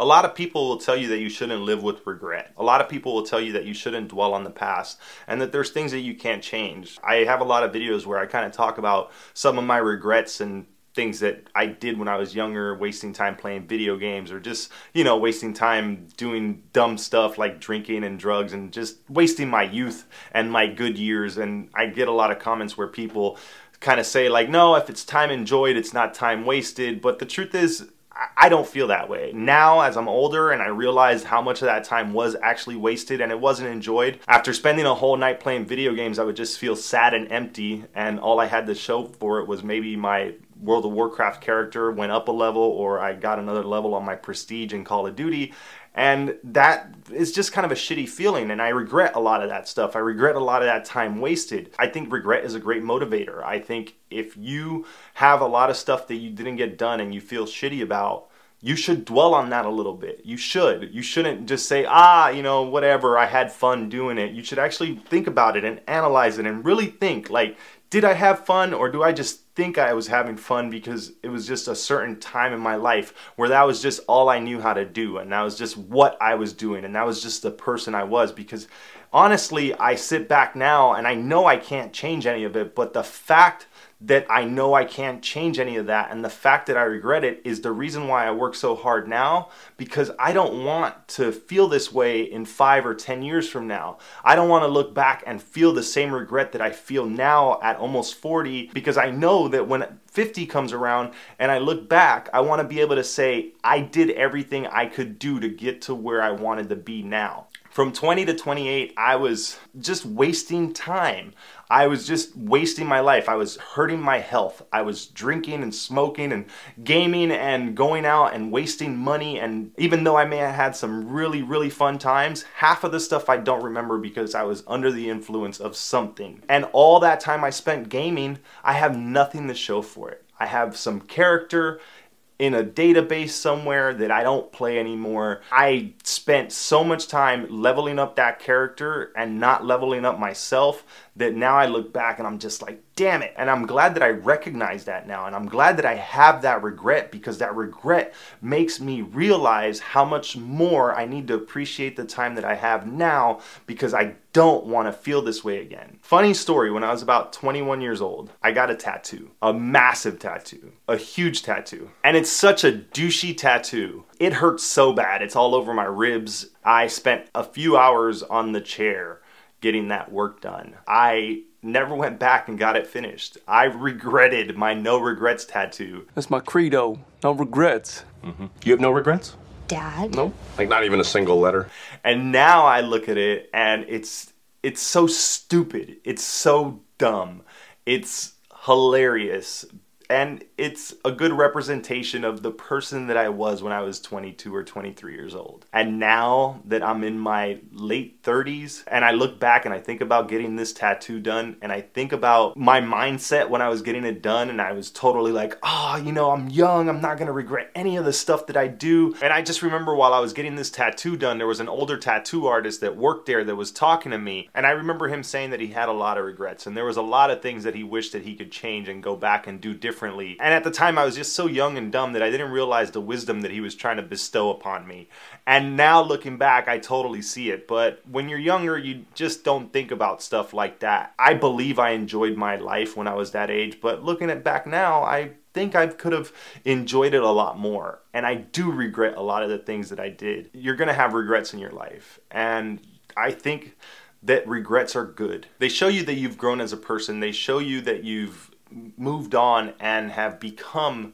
A lot of people will tell you that you shouldn't live with regret. A lot of people will tell you that you shouldn't dwell on the past and that there's things that you can't change. I have a lot of videos where I kind of talk about some of my regrets and things that I did when I was younger, wasting time playing video games or just, you know, wasting time doing dumb stuff like drinking and drugs and just wasting my youth and my good years. And I get a lot of comments where people kind of say, like, no, if it's time enjoyed, it's not time wasted. But the truth is, I don't feel that way. Now, as I'm older and I realize how much of that time was actually wasted and it wasn't enjoyed, after spending a whole night playing video games, I would just feel sad and empty. And all I had to show for it was maybe my World of Warcraft character went up a level or I got another level on my prestige in Call of Duty. And that is just kind of a shitty feeling. And I regret a lot of that stuff. I regret a lot of that time wasted. I think regret is a great motivator. I think if you have a lot of stuff that you didn't get done and you feel shitty about, you should dwell on that a little bit. You should. You shouldn't just say, ah, you know, whatever, I had fun doing it. You should actually think about it and analyze it and really think like, did I have fun or do I just think I was having fun because it was just a certain time in my life where that was just all I knew how to do and that was just what I was doing and that was just the person I was because honestly I sit back now and I know I can't change any of it but the fact that I know I can't change any of that. And the fact that I regret it is the reason why I work so hard now because I don't want to feel this way in five or 10 years from now. I don't want to look back and feel the same regret that I feel now at almost 40 because I know that when 50 comes around and I look back, I want to be able to say, I did everything I could do to get to where I wanted to be now. From 20 to 28, I was just wasting time. I was just wasting my life. I was hurting my health. I was drinking and smoking and gaming and going out and wasting money. And even though I may have had some really, really fun times, half of the stuff I don't remember because I was under the influence of something. And all that time I spent gaming, I have nothing to show for it. I have some character in a database somewhere that I don't play anymore. I spent so much time leveling up that character and not leveling up myself that now I look back and I'm just like, damn it. And I'm glad that I recognize that now. And I'm glad that I have that regret because that regret makes me realize how much more I need to appreciate the time that I have now because I don't want to feel this way again. Funny story when I was about 21 years old, I got a tattoo, a massive tattoo, a huge tattoo. And it's such a douchey tattoo. It hurts so bad. It's all over my ribs. I spent a few hours on the chair getting that work done. I never went back and got it finished. I regretted my no regrets tattoo. That's my credo. No regrets. Mm-hmm. You have no regrets? Dad? No. Like not even a single letter. And now I look at it and it's it's so stupid. It's so dumb. It's hilarious and it's a good representation of the person that I was when I was 22 or 23 years old. And now that I'm in my late 30s and I look back and I think about getting this tattoo done and I think about my mindset when I was getting it done and I was totally like, oh, you know, I'm young, I'm not gonna regret any of the stuff that I do. And I just remember while I was getting this tattoo done, there was an older tattoo artist that worked there that was talking to me. And I remember him saying that he had a lot of regrets and there was a lot of things that he wished that he could change and go back and do differently differently. And at the time, I was just so young and dumb that I didn't realize the wisdom that he was trying to bestow upon me. And now looking back, I totally see it. But when you're younger, you just don't think about stuff like that. I believe I enjoyed my life when I was that age, but looking at back now, I think I could have enjoyed it a lot more. And I do regret a lot of the things that I did. You're to have regrets in your life. And I think that regrets are good. They show you that you've grown as a person. They show you that you've moved on and have become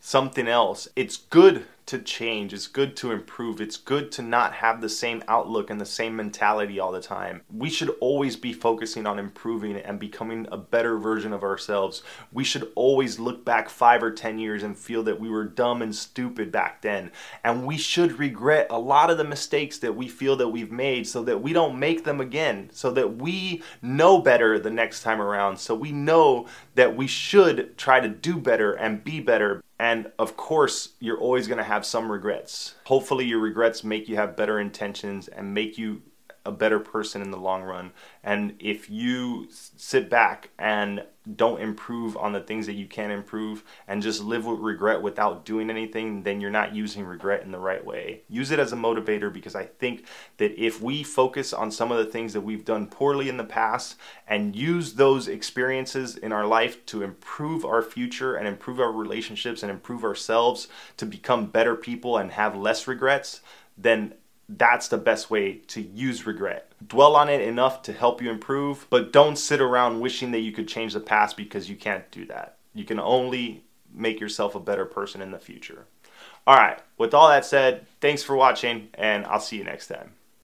something else. It's good to change. It's good to improve. It's good to not have the same outlook and the same mentality all the time. We should always be focusing on improving and becoming a better version of ourselves. We should always look back five or 10 years and feel that we were dumb and stupid back then. And we should regret a lot of the mistakes that we feel that we've made so that we don't make them again, so that we know better the next time around, so we know that we should try to do better and be better and of course, you're always going to have some regrets. Hopefully, your regrets make you have better intentions and make you a better person in the long run. And if you sit back and don't improve on the things that you can improve and just live with regret without doing anything, then you're not using regret in the right way. Use it as a motivator because I think that if we focus on some of the things that we've done poorly in the past and use those experiences in our life to improve our future and improve our relationships and improve ourselves to become better people and have less regrets, then that's the best way to use regret. Dwell on it enough to help you improve, but don't sit around wishing that you could change the past because you can't do that. You can only make yourself a better person in the future. All right, with all that said, thanks for watching, and I'll see you next time.